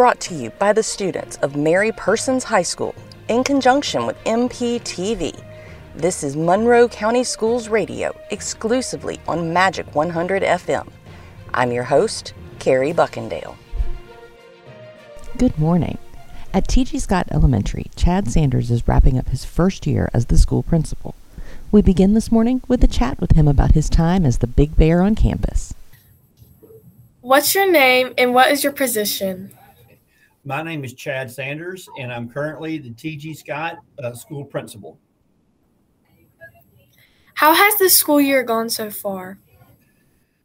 brought to you by the students of Mary Persons High School in conjunction with MPTV. This is Monroe County Schools Radio, exclusively on Magic 100 FM. I'm your host, Carrie Buckendale. Good morning. At T.G. Scott Elementary, Chad Sanders is wrapping up his first year as the school principal. We begin this morning with a chat with him about his time as the big bear on campus. What's your name and what is your position? My name is Chad Sanders, and I'm currently the T.G. Scott uh, school principal. How has the school year gone so far?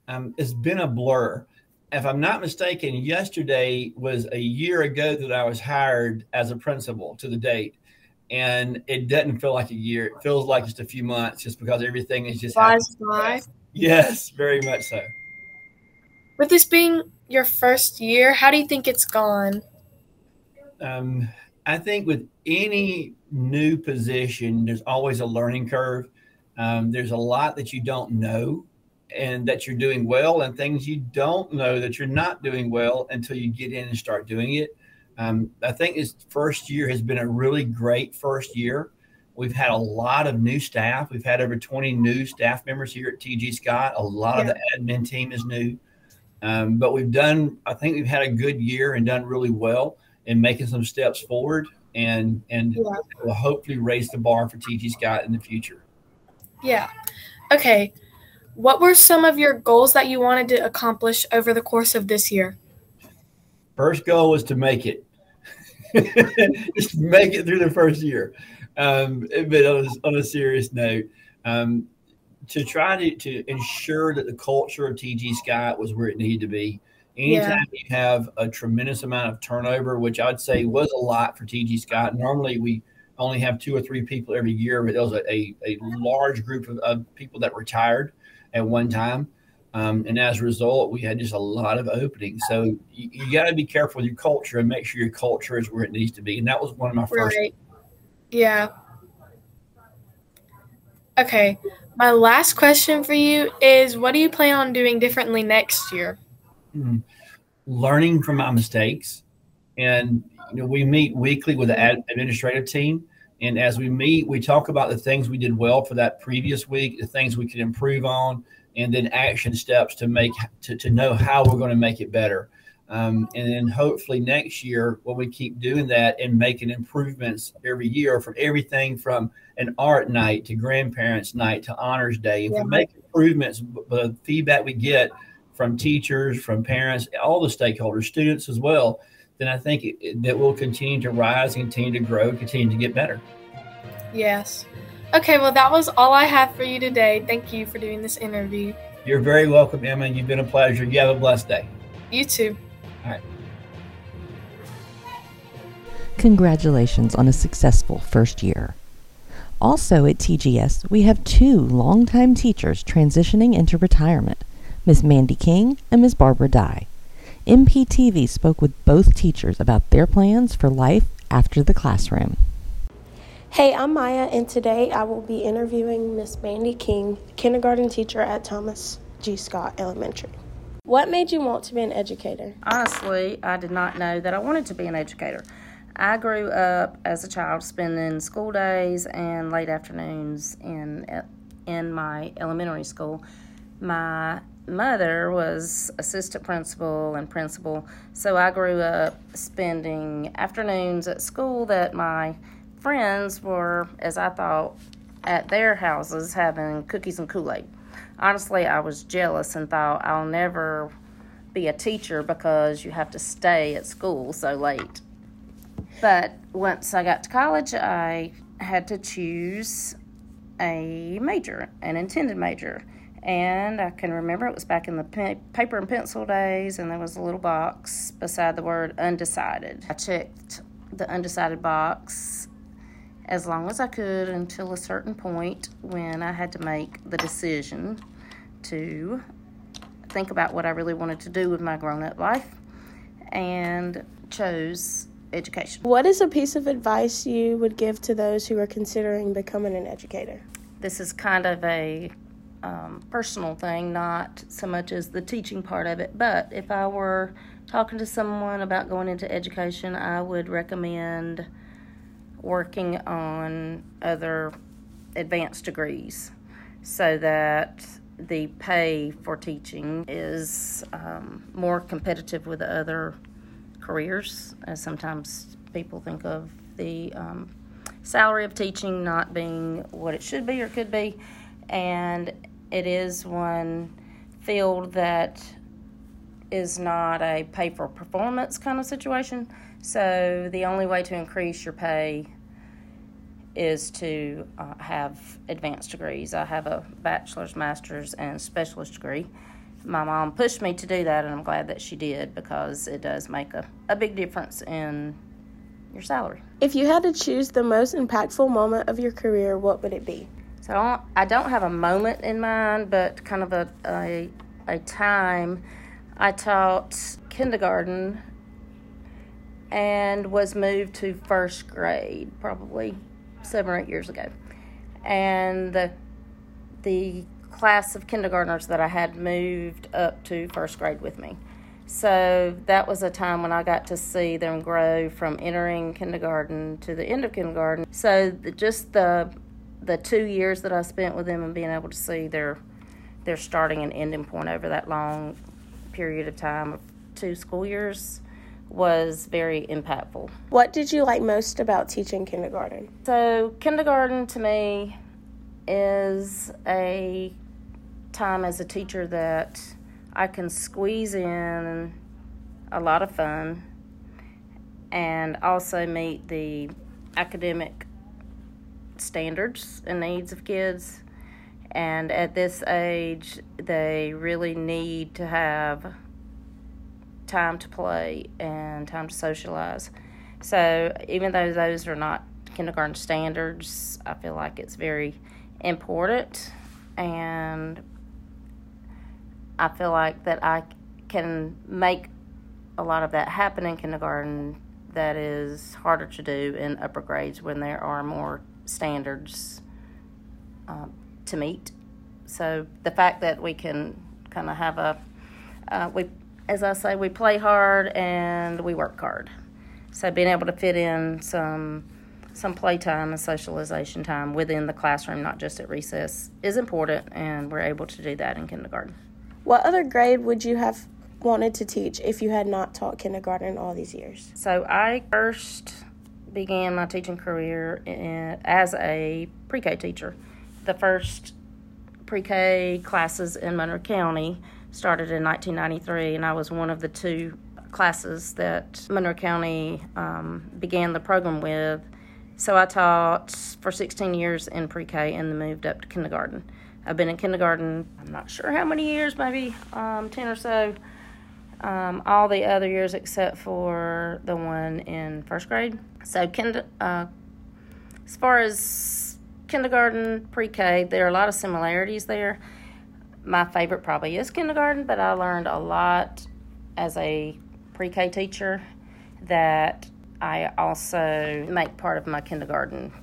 Um, it's been a blur. If I'm not mistaken, yesterday was a year ago that I was hired as a principal to the date. And it doesn't feel like a year. It feels like just a few months just because everything is just Flies by. Yes, very much so. With this being your first year, how do you think it's gone? Um, I think with any new position, there's always a learning curve. Um, there's a lot that you don't know and that you're doing well, and things you don't know that you're not doing well until you get in and start doing it. Um, I think this first year has been a really great first year. We've had a lot of new staff. We've had over 20 new staff members here at TG Scott. A lot yeah. of the admin team is new. Um, but we've done, I think we've had a good year and done really well in making some steps forward and and yeah. will hopefully raise the bar for TG Scott in the future. Yeah. Okay. What were some of your goals that you wanted to accomplish over the course of this year? First goal was to make it. Just make it through the first year. Um, but on a, on a serious note, um, to try to, to ensure that the culture of TG Scott was where it needed to be. Anytime yeah. you have a tremendous amount of turnover, which I'd say was a lot for TG Scott, normally we only have two or three people every year, but there was a, a, a large group of, of, people that retired at one time. Um, and as a result, we had just a lot of openings. So you, you got to be careful with your culture and make sure your culture is where it needs to be. And that was one of my first. Right. Yeah. Okay. My last question for you is what do you plan on doing differently next year? Mm-hmm. Learning from my mistakes. And you know, we meet weekly with the ad- administrative team. And as we meet, we talk about the things we did well for that previous week, the things we could improve on, and then action steps to make to, to know how we're going to make it better. Um, and then hopefully next year, when we keep doing that and making improvements every year from everything from an art night to grandparents' night to honors day, if yeah. we make improvements, the feedback we get from teachers, from parents, all the stakeholders, students as well, then I think it, that we'll continue to rise, continue to grow, continue to get better. Yes. Okay, well, that was all I have for you today. Thank you for doing this interview. You're very welcome, Emma. You've been a pleasure. You have a blessed day. You too. All right. Congratulations on a successful first year. Also at TGS, we have two longtime teachers transitioning into retirement Ms. Mandy King and Ms. Barbara Dye. MPTV spoke with both teachers about their plans for life after the classroom. Hey, I'm Maya, and today I will be interviewing Miss Mandy King, kindergarten teacher at Thomas G. Scott Elementary. What made you want to be an educator? Honestly, I did not know that I wanted to be an educator. I grew up as a child spending school days and late afternoons in in my elementary school. My mother was assistant principal and principal, so I grew up spending afternoons at school that my friends were, as I thought, at their houses having cookies and Kool Aid. Honestly, I was jealous and thought I'll never be a teacher because you have to stay at school so late. But once I got to college, I had to choose a major, an intended major and I can remember it was back in the pe- paper and pencil days, and there was a little box beside the word undecided. I checked the undecided box as long as I could until a certain point when I had to make the decision to think about what I really wanted to do with my grown up life and chose education. What is a piece of advice you would give to those who are considering becoming an educator? This is kind of a um, personal thing, not so much as the teaching part of it. But if I were talking to someone about going into education, I would recommend working on other advanced degrees so that the pay for teaching is um, more competitive with other careers. As sometimes people think of the um, salary of teaching not being what it should be or could be, and it is one field that is not a pay for performance kind of situation. So the only way to increase your pay is to uh, have advanced degrees. I have a bachelor's, master's, and specialist degree. My mom pushed me to do that, and I'm glad that she did because it does make a, a big difference in your salary. If you had to choose the most impactful moment of your career, what would it be? So I don't, I don't have a moment in mind, but kind of a, a, a time. I taught kindergarten and was moved to first grade probably seven or eight years ago. And the, the class of kindergartners that I had moved up to first grade with me. So that was a time when I got to see them grow from entering kindergarten to the end of kindergarten. So the, just the the two years that I spent with them and being able to see their their starting and ending point over that long period of time of two school years was very impactful. What did you like most about teaching kindergarten? So, kindergarten to me is a time as a teacher that I can squeeze in a lot of fun and also meet the academic standards and needs of kids. And at this age, they really need to have time to play and time to socialize. So even though those are not kindergarten standards, I feel like it's very important and I feel like that I can make a lot of that happen in kindergarten that is harder to do in upper grades when there are more standards um, to meet. So the fact that we can kind of have a uh, we as I say, we play hard and we work hard. So being able to fit in some some playtime and socialization time within the classroom, not just at recess, is important, and we're able to do that in kindergarten. What other grade would you have wanted to teach if you had not taught kindergarten all these years? So I first began my teaching career in, as a pre-K teacher. The first pre-K classes in Monroe County started in 1993, and I was one of the two classes that Monroe County um, began the program with. So I taught for 16 years in pre K and then moved up to kindergarten. I've been in kindergarten, I'm not sure how many years, maybe um, 10 or so. Um, all the other years except for the one in first grade. So, kind uh, as far as kindergarten, pre K, there are a lot of similarities there my favorite probably is kindergarten, but I learned a lot as a pre K teacher that I also make part of my kindergarten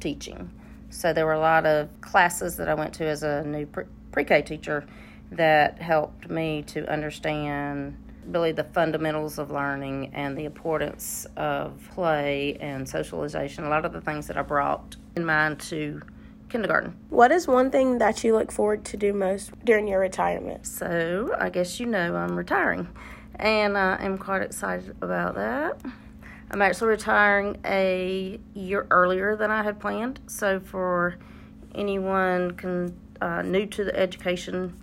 teaching. So there were a lot of classes that I went to as a new pre K teacher that helped me to understand really the fundamentals of learning and the importance of play and socialization. A lot of the things that I brought in mind to kindergarten. What is one thing that you look forward to do most during your retirement? So, I guess you know I'm retiring, and I am quite excited about that. I'm actually retiring a year earlier than I had planned. So, for anyone can, uh, new to the education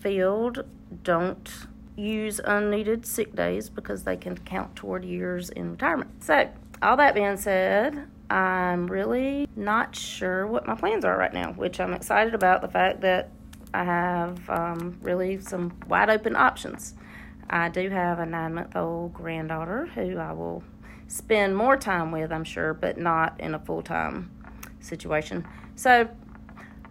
field, don't use unneeded sick days because they can count toward years in retirement. So, all that being said, I'm really not sure what my plans are right now, which I'm excited about the fact that I have um, really some wide open options. I do have a nine month old granddaughter who I will spend more time with, I'm sure, but not in a full time situation. So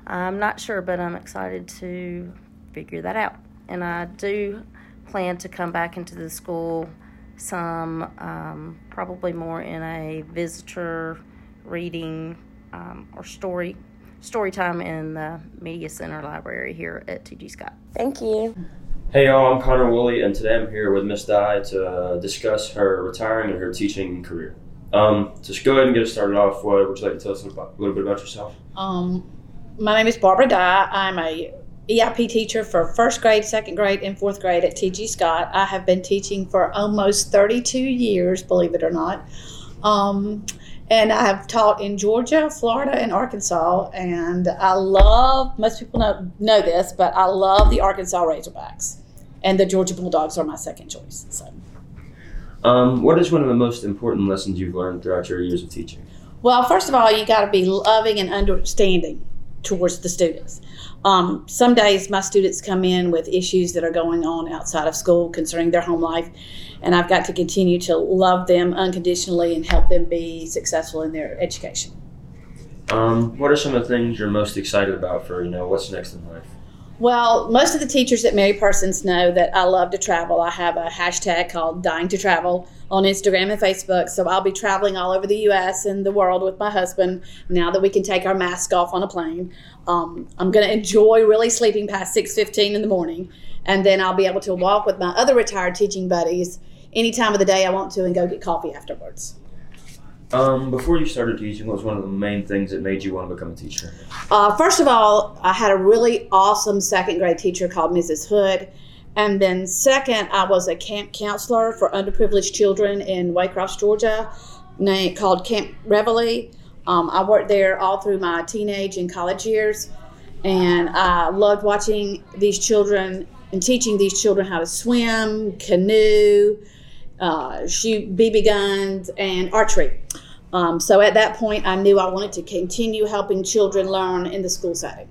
I'm not sure, but I'm excited to figure that out. And I do plan to come back into the school some um, probably more in a visitor reading um, or story story time in the Media Center Library here at TG Scott. Thank you. Hey y'all, I'm Connor Woolley, and today I'm here with Miss Dye to uh, discuss her retiring and her teaching career. Um, just go ahead and get us started off. What would you like to tell us about, a little bit about yourself? Um, my name is Barbara Dye. I'm a EIP teacher for first grade, second grade, and fourth grade at TG Scott. I have been teaching for almost 32 years, believe it or not. Um, and I have taught in Georgia, Florida, and Arkansas. And I love, most people know, know this, but I love the Arkansas Razorbacks. And the Georgia Bulldogs are my second choice. So. Um, what is one of the most important lessons you've learned throughout your years of teaching? Well, first of all, you got to be loving and understanding towards the students. Um, some days my students come in with issues that are going on outside of school concerning their home life, and I've got to continue to love them unconditionally and help them be successful in their education. Um, what are some of the things you're most excited about for you know what's next in life? Well, most of the teachers at Mary Persons know that I love to travel. I have a hashtag called Dying to Travel on Instagram and Facebook. So I'll be traveling all over the U.S. and the world with my husband now that we can take our mask off on a plane. Um, I'm going to enjoy really sleeping past 6:15 in the morning, and then I'll be able to walk with my other retired teaching buddies any time of the day I want to and go get coffee afterwards. Um, before you started teaching, what was one of the main things that made you want to become a teacher? Uh, first of all, I had a really awesome second grade teacher called Mrs. Hood. And then, second, I was a camp counselor for underprivileged children in Waycross, Georgia, named, called Camp Reveille. Um, I worked there all through my teenage and college years. And I loved watching these children and teaching these children how to swim, canoe, uh, shoot BB guns, and archery. Um, so at that point, I knew I wanted to continue helping children learn in the school setting.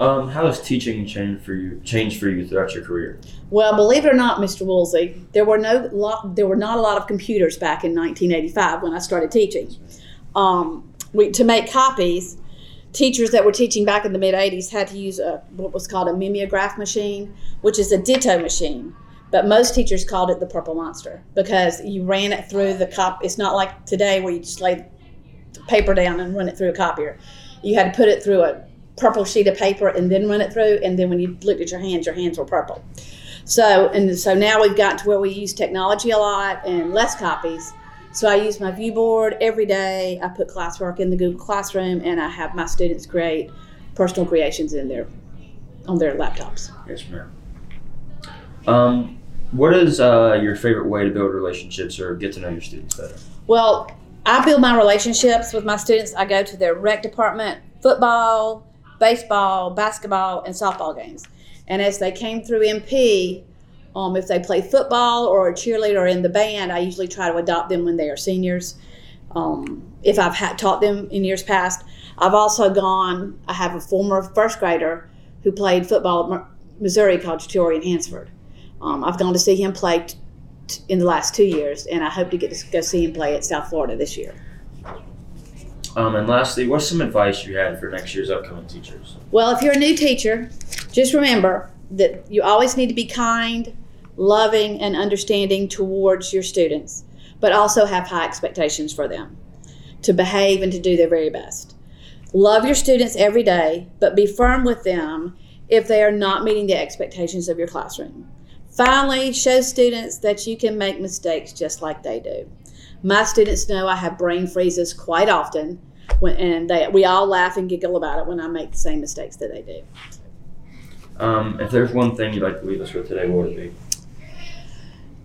Um, how has teaching changed for you? Changed for you throughout your career? Well, believe it or not, Mr. Woolsey, there were no lot, there were not a lot of computers back in 1985 when I started teaching. Um, we, to make copies, teachers that were teaching back in the mid 80s had to use a, what was called a mimeograph machine, which is a ditto machine. But most teachers called it the purple monster because you ran it through the cop. It's not like today where you just lay the paper down and run it through a copier. You had to put it through a purple sheet of paper and then run it through. And then when you looked at your hands, your hands were purple. So and so now we've got to where we use technology a lot and less copies. So I use my view board every day. I put classwork in the Google Classroom, and I have my students create personal creations in their on their laptops. Yes, ma'am. Um, what is uh, your favorite way to build relationships or get to know your students better? Well, I build my relationships with my students. I go to their rec department, football, baseball, basketball, and softball games. And as they came through MP, um, if they play football or a cheerleader in the band, I usually try to adopt them when they are seniors. Um, if I've had, taught them in years past, I've also gone. I have a former first grader who played football at Missouri College called Jatorian Hansford. Um, I've gone to see him play t- t- in the last two years, and I hope to get to go see him play at South Florida this year. Um, and lastly, what's some advice you had for next year's upcoming teachers? Well, if you're a new teacher, just remember that you always need to be kind, loving, and understanding towards your students, but also have high expectations for them to behave and to do their very best. Love your students every day, but be firm with them if they are not meeting the expectations of your classroom. Finally, show students that you can make mistakes just like they do. My students know I have brain freezes quite often, when, and they, we all laugh and giggle about it when I make the same mistakes that they do. Um, if there's one thing you'd like to leave us with today, what would it be?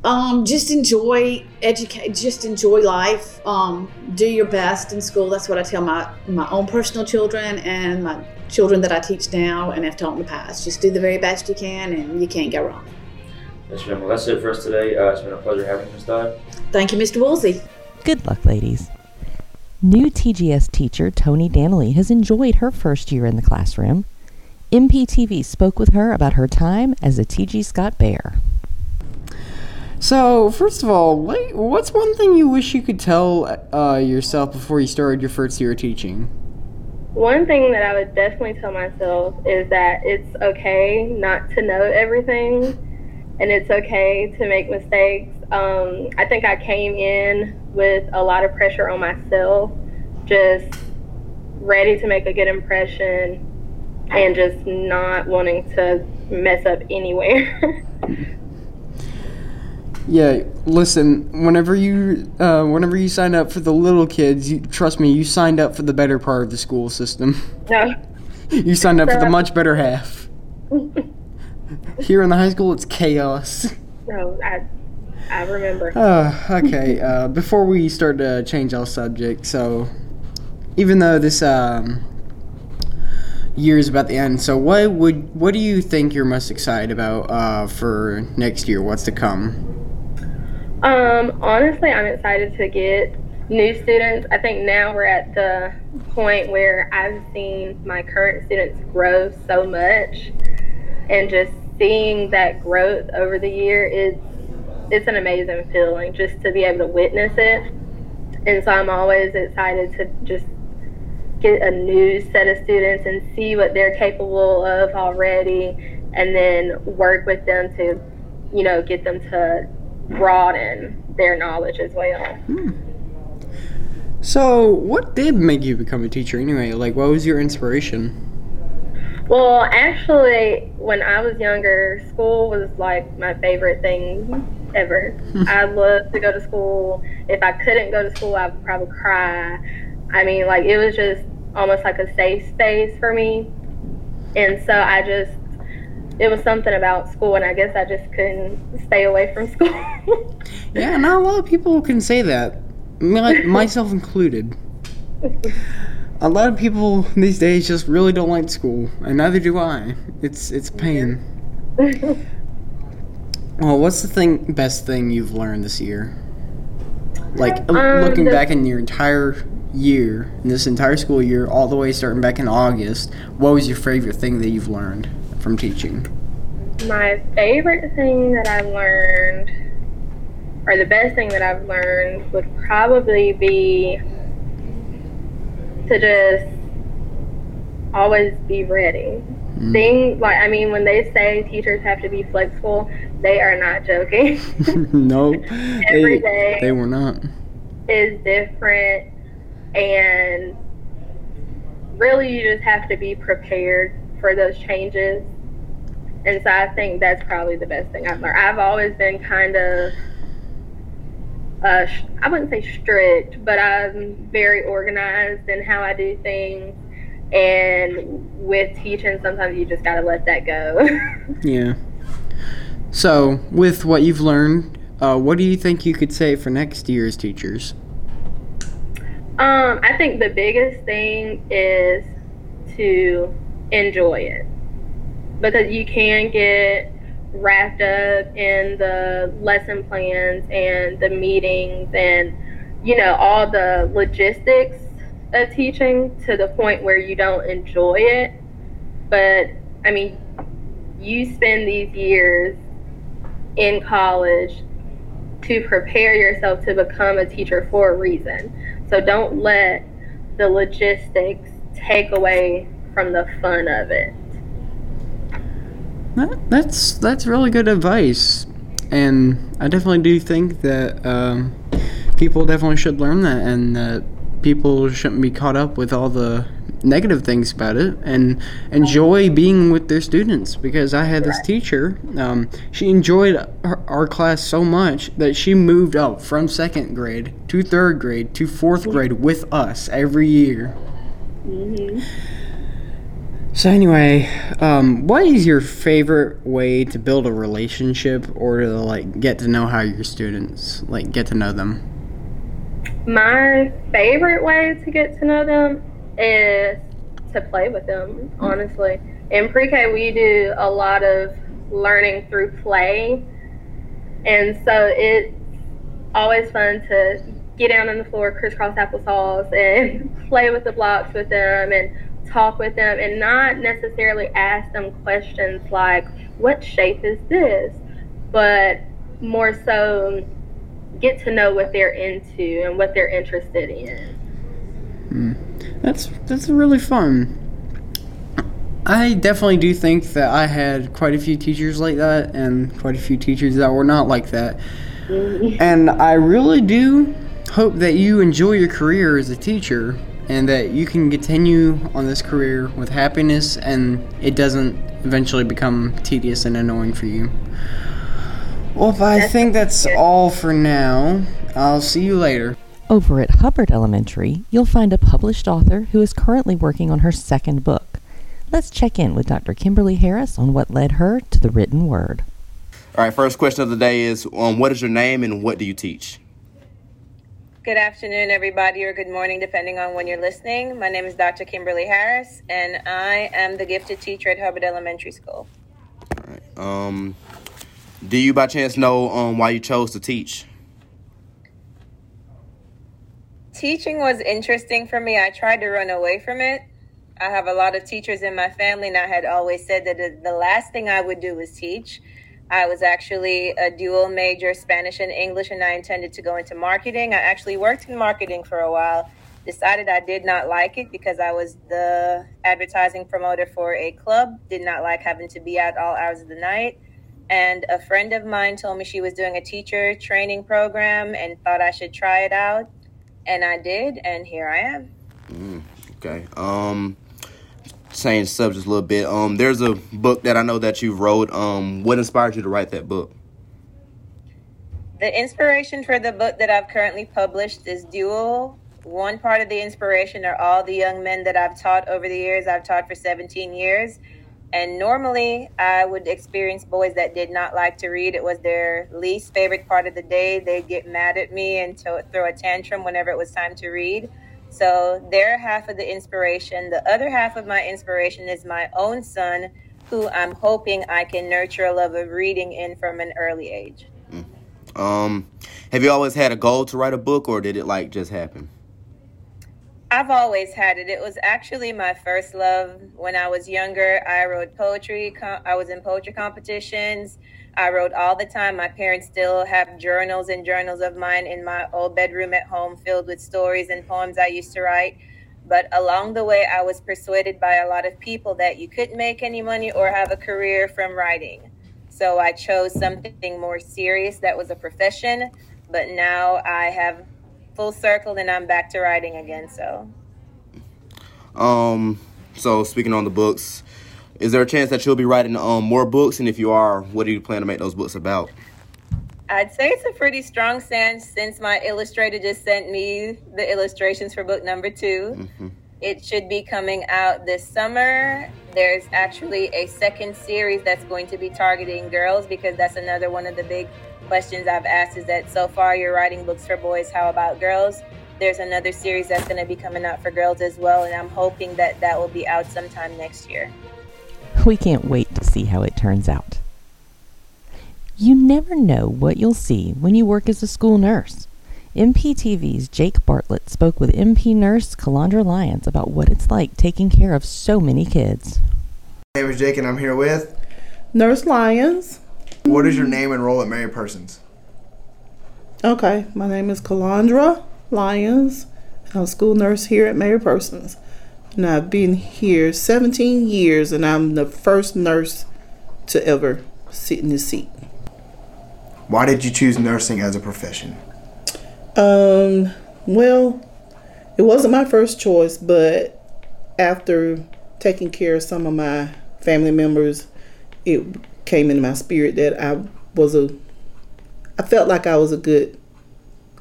Um, just enjoy educate. Just enjoy life. Um, do your best in school. That's what I tell my my own personal children and my children that I teach now and have taught in the past. Just do the very best you can, and you can't go wrong. Yes, ma'am. That's it for us today. Uh, it's been a pleasure having you, Ms. Dodd. Thank you, Mr. Woolsey. Good luck, ladies. New TGS teacher Tony Danley has enjoyed her first year in the classroom. MPTV spoke with her about her time as a TG Scott Bear. So, first of all, what's one thing you wish you could tell uh, yourself before you started your first year of teaching? One thing that I would definitely tell myself is that it's okay not to know everything and it's okay to make mistakes. Um, I think I came in with a lot of pressure on myself, just ready to make a good impression and just not wanting to mess up anywhere. Yeah, listen. Whenever you, uh, whenever you sign up for the little kids, you, trust me, you signed up for the better part of the school system. no. You signed up for the much better half. Here in the high school, it's chaos. No, I I remember. Uh, okay. Uh, before we start to change our subject, so even though this um, year is about the end, so what would what do you think you're most excited about uh, for next year? What's to come? Um, honestly, I'm excited to get new students. I think now we're at the point where I've seen my current students grow so much, and just seeing that growth over the year is it's an amazing feeling just to be able to witness it. And so I'm always excited to just get a new set of students and see what they're capable of already, and then work with them to, you know, get them to broaden their knowledge as well. Hmm. So, what did make you become a teacher anyway? Like, what was your inspiration? Well, actually, when I was younger, school was like my favorite thing ever. Hmm. I loved to go to school. If I couldn't go to school, I would probably cry. I mean, like, it was just almost like a safe space for me. And so I just, it was something about school, and I guess I just couldn't stay away from school. Yeah, not a lot of people can say that, my, myself included. A lot of people these days just really don't like school, and neither do I. It's it's pain. Well, what's the thing best thing you've learned this year? Like Um, looking the- back in your entire year, in this entire school year, all the way starting back in August, what was your favorite thing that you've learned from teaching? My favorite thing that I've learned, or the best thing that I've learned, would probably be to just always be ready. Mm. Things like, I mean, when they say teachers have to be flexible, they are not joking. no, Every they, day. they were not. is different, and really, you just have to be prepared for those changes. And so I think that's probably the best thing I've learned. I've always been kind of, uh, I wouldn't say strict, but I'm very organized in how I do things. And with teaching, sometimes you just got to let that go. Yeah. So, with what you've learned, uh, what do you think you could say for next year's teachers? Um, I think the biggest thing is to enjoy it because you can get wrapped up in the lesson plans and the meetings and you know all the logistics of teaching to the point where you don't enjoy it. But I mean, you spend these years in college to prepare yourself to become a teacher for a reason. So don't let the logistics take away from the fun of it. That, that's that's really good advice, and I definitely do think that um, people definitely should learn that, and that people shouldn't be caught up with all the negative things about it, and enjoy being with their students. Because I had this teacher, um, she enjoyed our, our class so much that she moved up from second grade to third grade to fourth grade with us every year. So anyway, um, what is your favorite way to build a relationship or to like get to know how your students like get to know them? My favorite way to get to know them is to play with them, honestly. In pre K, we do a lot of learning through play. And so it's always fun to get down on the floor, crisscross applesauce, and play with the blocks with them and talk with them and not necessarily ask them questions like, what shape is this? But more so get to know what they're into and what they're interested in. Hmm. That's that's really fun. I definitely do think that I had quite a few teachers like that and quite a few teachers that were not like that. Mm-hmm. And I really do hope that you enjoy your career as a teacher and that you can continue on this career with happiness and it doesn't eventually become tedious and annoying for you. Well, I think that's all for now. I'll see you later. Over at Hubbard Elementary, you'll find a published author who is currently working on her second book. Let's check in with Dr. Kimberly Harris on what led her to the written word. All right, first question of the day is um, What is your name and what do you teach? Good afternoon, everybody, or good morning, depending on when you're listening. My name is Dr. Kimberly Harris, and I am the gifted teacher at Hubbard Elementary School. All right. Um, do you by chance know um, why you chose to teach? Teaching was interesting for me. I tried to run away from it. I have a lot of teachers in my family, and I had always said that the last thing I would do was teach. I was actually a dual major, Spanish and English, and I intended to go into marketing. I actually worked in marketing for a while. Decided I did not like it because I was the advertising promoter for a club. Did not like having to be out all hours of the night. And a friend of mine told me she was doing a teacher training program and thought I should try it out. And I did, and here I am. Mm, okay. Um, change subject a little bit. Um, there's a book that I know that you wrote. Um, what inspired you to write that book? The inspiration for the book that I've currently published is dual. One part of the inspiration are all the young men that I've taught over the years. I've taught for 17 years. And normally I would experience boys that did not like to read. It was their least favorite part of the day. They'd get mad at me and throw a tantrum whenever it was time to read. So they're half of the inspiration. The other half of my inspiration is my own son, who I'm hoping I can nurture a love of reading in from an early age. Um, have you always had a goal to write a book, or did it like just happen? I've always had it. It was actually my first love when I was younger. I wrote poetry. I was in poetry competitions. I wrote all the time. My parents still have journals and journals of mine in my old bedroom at home filled with stories and poems I used to write. But along the way, I was persuaded by a lot of people that you couldn't make any money or have a career from writing. So I chose something more serious that was a profession. But now I have full circled and I'm back to writing again. So, um, so speaking on the books, is there a chance that you'll be writing um, more books? And if you are, what do you plan to make those books about? I'd say it's a pretty strong stance since my illustrator just sent me the illustrations for book number 2 mm-hmm. It should be coming out this summer. There's actually a second series that's going to be targeting girls because that's another one of the big questions I've asked is that so far you're writing books for boys, how about girls? There's another series that's going to be coming out for girls as well, and I'm hoping that that will be out sometime next year. We can't wait to see how it turns out. You never know what you'll see when you work as a school nurse. MPTV's Jake Bartlett spoke with MP nurse Kalandra Lyons about what it's like taking care of so many kids. My name is Jake and I'm here with Nurse Lyons. What is your name and role at Mary Persons? Okay, my name is Kalandra Lyons. I'm a school nurse here at Mary Persons and I've been here 17 years, and I'm the first nurse to ever sit in this seat. Why did you choose nursing as a profession? Um, well, it wasn't my first choice, but after taking care of some of my family members, it came in my spirit that I was a, I felt like I was a good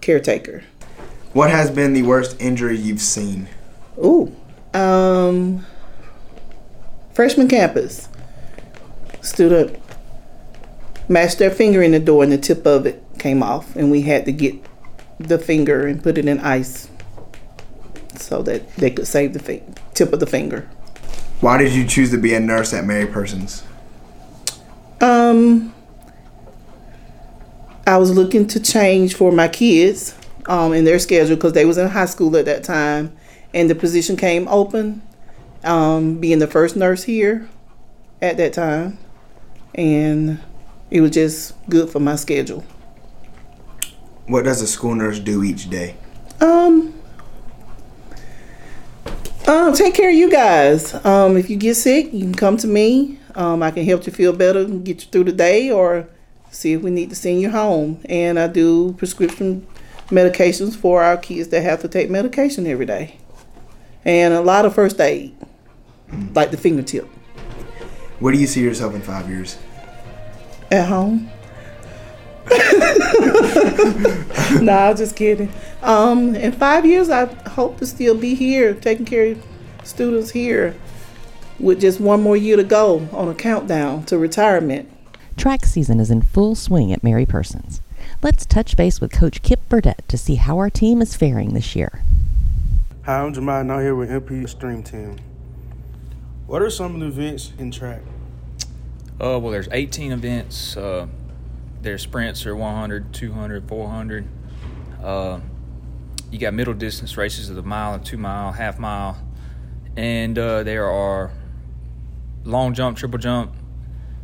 caretaker. What has been the worst injury you've seen? Ooh, um, freshman campus student mashed their finger in the door and the tip of it came off and we had to get the finger and put it in ice so that they could save the fi- tip of the finger. Why did you choose to be a nurse at Mary Persons? Um, I was looking to change for my kids um, in their schedule because they was in high school at that time and the position came open, um, being the first nurse here at that time, and it was just good for my schedule. What does a school nurse do each day? Um, um, take care of you guys. Um, if you get sick, you can come to me. Um, I can help you feel better and get you through the day, or see if we need to send you home. And I do prescription medications for our kids that have to take medication every day. And a lot of first aid, like the fingertip. Where do you see yourself in five years? At home. nah, I'm just kidding. Um, in five years, I hope to still be here, taking care of students here, with just one more year to go on a countdown to retirement. Track season is in full swing at Mary Persons. Let's touch base with Coach Kip Burdett to see how our team is faring this year. Hi, I'm Jamal, now here with MP Stream Team. What are some of the events in track? Uh, well, there's 18 events. Uh, their sprints are 100, 200, 400. Uh, you got middle distance races of the mile and two mile, half mile, and uh, there are long jump, triple jump,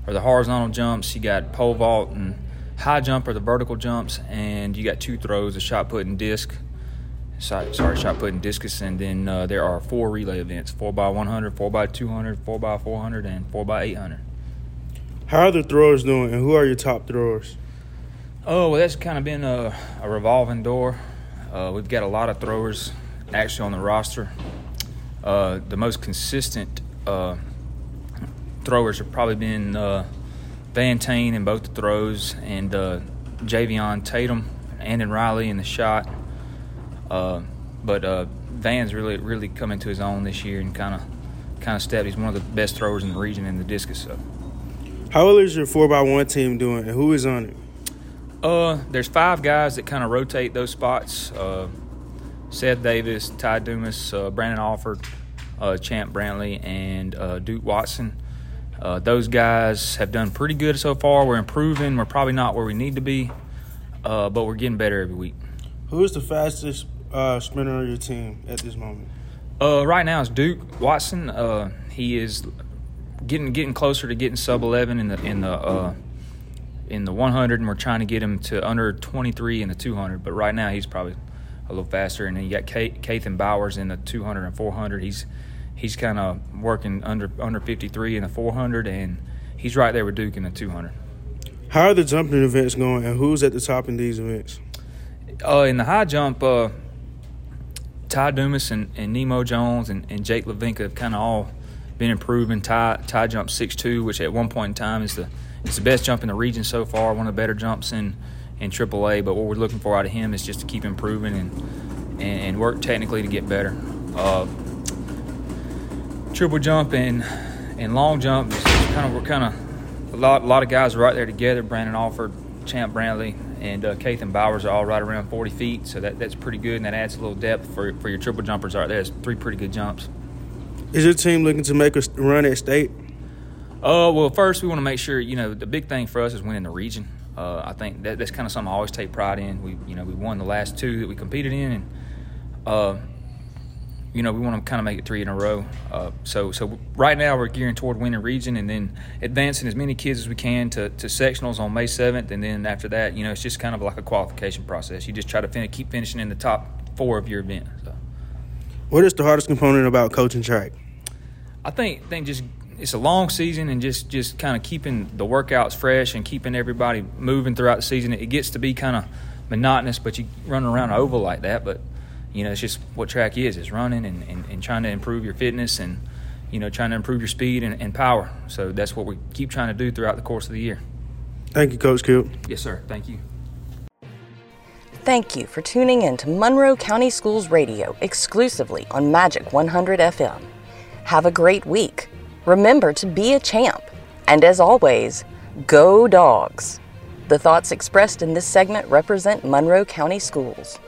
or the horizontal jumps. You got pole vault and high jump or the vertical jumps, and you got two throws: a shot put and disc. Sorry, sorry shot put and discus, and then uh, there are four relay events: four by 100, four by 200, four by 400, and four by 800. How are the throwers doing, and who are your top throwers? Oh, well, that's kind of been a, a revolving door. Uh, we've got a lot of throwers actually on the roster. Uh, the most consistent uh, throwers have probably been uh, Van Tane in both the throws and uh, Javion Tatum, and Riley in the shot. Uh, but uh, Van's really really come into his own this year and kind of kind of stepped. He's one of the best throwers in the region in the discus. So. How well is your 4x1 team doing, and who is on it? Uh, there's five guys that kind of rotate those spots. Uh, Seth Davis, Ty Dumas, uh, Brandon Alford, uh, Champ Brantley, and uh, Duke Watson. Uh, those guys have done pretty good so far. We're improving. We're probably not where we need to be, uh, but we're getting better every week. Who is the fastest uh, sprinter on your team at this moment? Uh, right now it's Duke Watson. Uh, he is getting getting closer to getting sub 11 in the in the uh, in the 100, and we're trying to get him to under 23 in the 200. But right now he's probably a little faster. And then you got Kathan Bowers in the 200 and 400. He's he's kind of working under under 53 in the 400, and he's right there with Duke in the 200. How are the jumping events going, and who's at the top in these events? Uh, in the high jump, uh, Ty Dumas and, and Nemo Jones and, and Jake Levinka have kind of all been improving. Ty Ty jumped six two, which at one point in time is the it's the best jump in the region so far, one of the better jumps in in AAA. But what we're looking for out of him is just to keep improving and and, and work technically to get better. Uh, triple jump and and long jump, kind of we're kind of a lot a lot of guys are right there together. Brandon Alford, Champ Brantley, and uh, Kathan Bowers are all right around 40 feet, so that, that's pretty good, and that adds a little depth for for your triple jumpers right there. It's three pretty good jumps. Is your team looking to make a run at state? Uh, well, first we want to make sure you know the big thing for us is winning the region. Uh, I think that, that's kind of something I always take pride in. We you know we won the last two that we competed in, and uh, you know we want to kind of make it three in a row. Uh, so so right now we're gearing toward winning region, and then advancing as many kids as we can to, to sectionals on May seventh, and then after that, you know it's just kind of like a qualification process. You just try to fin- keep finishing in the top four of your event. So. What is the hardest component about coaching track? I think think just it's a long season and just just kind of keeping the workouts fresh and keeping everybody moving throughout the season. It gets to be kind of monotonous, but you run around an oval like that. But you know, it's just what track is: is running and, and, and trying to improve your fitness and you know trying to improve your speed and, and power. So that's what we keep trying to do throughout the course of the year. Thank you, Coach Kip. Yes, sir. Thank you. Thank you for tuning in to Monroe County Schools Radio exclusively on Magic 100 FM. Have a great week. Remember to be a champ. And as always, go dogs. The thoughts expressed in this segment represent Monroe County Schools.